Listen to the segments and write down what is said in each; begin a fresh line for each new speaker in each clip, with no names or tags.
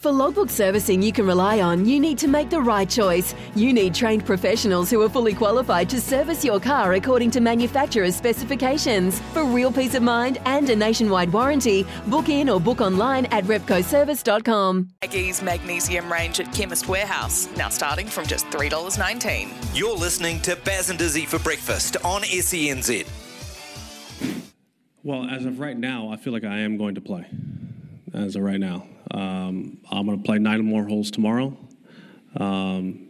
For logbook servicing you can rely on, you need to make the right choice. You need trained professionals who are fully qualified to service your car according to manufacturer's specifications. For real peace of mind and a nationwide warranty, book in or book online at repcoservice.com.
Maggie's Magnesium range at Chemist Warehouse, now starting from just $3.19.
You're listening to Baz and Dizzy for breakfast on SENZ.
Well, as of right now, I feel like I am going to play. As of right now, um, I'm going to play nine more holes tomorrow. Um,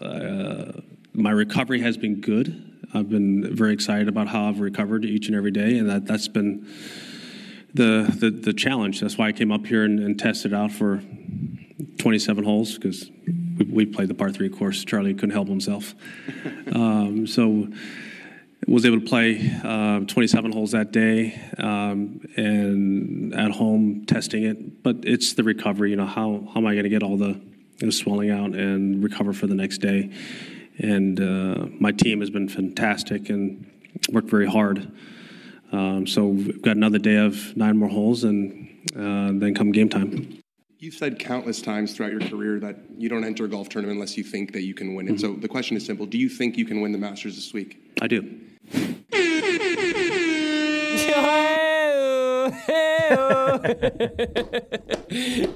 uh, my recovery has been good. I've been very excited about how I've recovered each and every day, and that that's been the the, the challenge. That's why I came up here and, and tested out for 27 holes because we, we played the par three course. Charlie couldn't help himself, um, so was able to play uh, 27 holes that day um, and at home testing it. But it's the recovery. You know, how how am I going to get all the, the swelling out and recover for the next day? And uh, my team has been fantastic and worked very hard. Um, so we've got another day of nine more holes, and uh, then come game time.
You've said countless times throughout your career that you don't enter a golf tournament unless you think that you can win it. Mm-hmm. So the question is simple: Do you think you can win the Masters this week?
I do.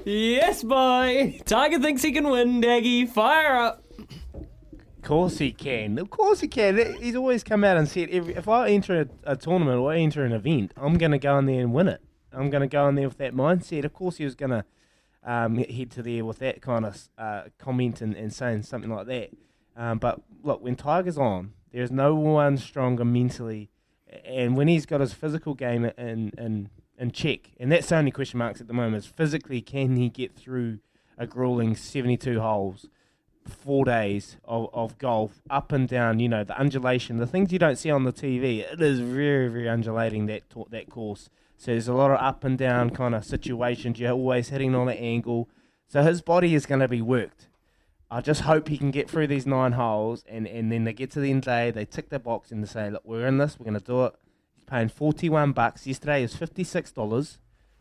yes, boy. Tiger thinks he can win, Daggy. Fire up.
Of course he can. Of course he can. He's always come out and said, if, if I enter a, a tournament or I enter an event, I'm going to go in there and win it. I'm going to go in there with that mindset. Of course, he was going to um, head to there with that kind of uh, comment and, and saying something like that. Um, but look, when Tiger's on, there's no one stronger mentally, and when he's got his physical game in in, in check, and that's the only question marks at the moment is physically can he get through a grueling 72 holes, four days of, of golf, up and down, you know, the undulation, the things you don't see on the TV. It is very very undulating that that course. So there's a lot of up and down kind of situations. You're always hitting on an angle. So his body is going to be worked. I just hope he can get through these nine holes and, and then they get to the end of the day, they tick their box and they say, look, we're in this, we're going to do it. He's paying 41 bucks. Yesterday is $56.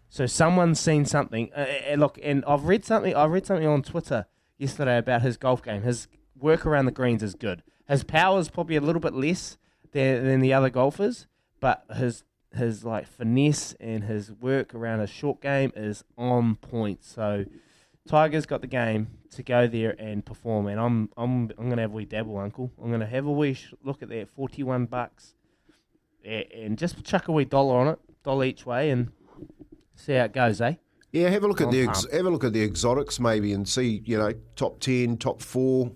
So someone's seen something. Uh, uh, look, and I've read something. I read something on Twitter yesterday about his golf game. His work around the greens is good. His power is probably a little bit less than, than the other golfers, but his his like finesse and his work around his short game is on point. So Tiger's got the game to go there and perform, and I'm I'm I'm gonna have a wee dabble, Uncle. I'm gonna have a wee sh- look at that, forty one bucks, and just chuck a wee dollar on it, dollar each way, and see how it goes, eh?
Yeah, have a look at
I'm
the ex- have a look at the exotics maybe and see you know top ten, top four.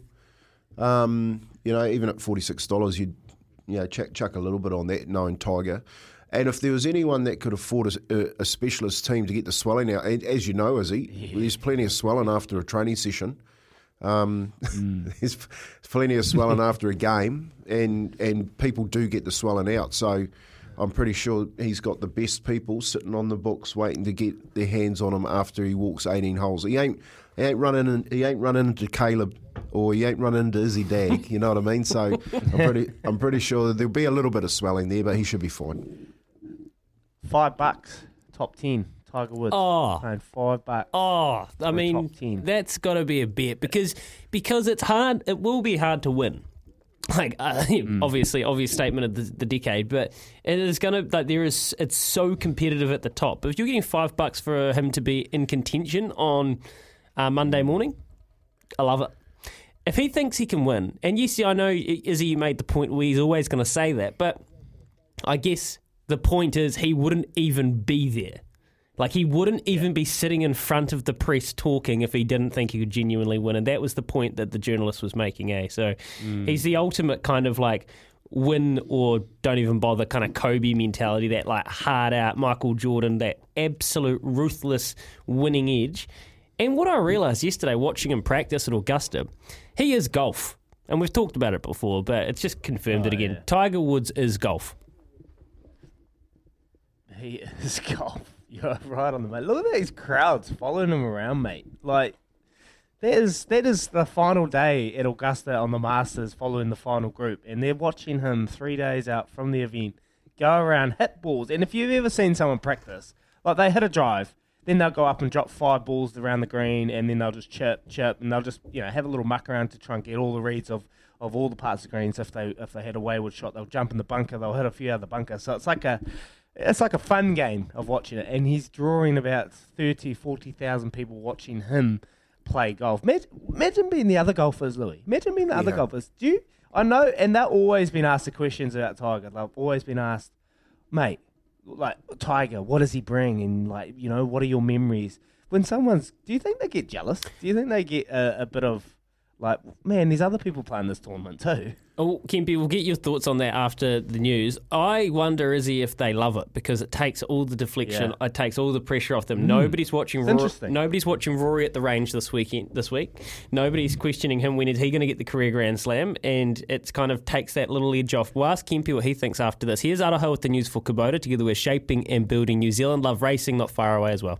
Um, you know, even at forty six dollars, you'd you know chuck, chuck a little bit on that, knowing Tiger. And if there was anyone that could afford a, a specialist team to get the swelling out, and as you know, Izzy, there's plenty of swelling after a training session. Um, there's plenty of swelling after a game, and and people do get the swelling out. So I'm pretty sure he's got the best people sitting on the books waiting to get their hands on him after he walks 18 holes. He ain't he ain't running in, he ain't running into Caleb or he ain't running into Izzy Dagg. You know what I mean? So I'm pretty I'm pretty sure there'll be a little bit of swelling there, but he should be fine.
Five bucks, top ten, Tiger Woods.
Oh.
paying five bucks.
Oh, I mean,
top 10.
that's got to be a bet because because it's hard. It will be hard to win. Like uh,
Mm.
obviously, obvious statement of the, the decade, but it is gonna like there is. It's so competitive at the top. But if you're getting five bucks for him to be in contention on uh, Monday morning, I love it. If he thinks he can win, and yes, I know Izzy you made the point where he's always going to say that, but I guess the point is he wouldn't even be there. Like he wouldn't even be sitting in front of the press talking if he didn't think he could genuinely win, and that was the point that the journalist was making. Eh, so
Mm.
he's the ultimate kind of like win or don't even bother kind of Kobe mentality, that like hard out Michael Jordan, that absolute ruthless winning edge. And what I realised yesterday watching him practice at Augusta, he is golf. And we've talked about it before, but it's just confirmed
Oh,
it again.
yeah.
Tiger Woods is golf.
He is golf. You're right on the mate. Look at these crowds following him around, mate. Like there's that is the final day at Augusta on the Masters, following the final group, and they're watching him three days out from the event go around hit balls. And if you've ever seen someone practice, like they hit a drive, then they'll go up and drop five balls around the green, and then they'll just chip, chip, and they'll just you know have a little muck around to try and get all the reads of. Of all the parts of the greens, if they if they had a wayward shot, they'll jump in the bunker. They'll hit a few other bunkers. So it's like a it's like a fun game of watching it, and he's drawing about 30, 40,000 people watching him play golf. Imagine, imagine being the other golfers, Louis. Imagine being the other
Yeah.
golfers. Do you? I know, and they've always been asked the questions about Tiger. They've always been asked, mate, like Tiger, what does he bring, and like you know, what are your memories? When someone's, do you think they get jealous? Do you think they get a, a bit of like, man, there's other people playing this tournament too?
Oh, Kempi, we'll get your thoughts on that after the news. I wonder, Izzy, if they love it because it takes all the deflection,
Yeah.
it takes all the pressure off them.
Mm.
Nobody's watching.
It's
Rory,
interesting.
nobody's watching Rory at the range this weekend. This week, nobody's questioning him when is he going to get the career Grand Slam, and it's kind of takes that little edge off. We'll ask Kempi what he thinks after this. Here's Araha with the news for Kubota. Together, we're shaping and building New Zealand. Love racing, not far away as well.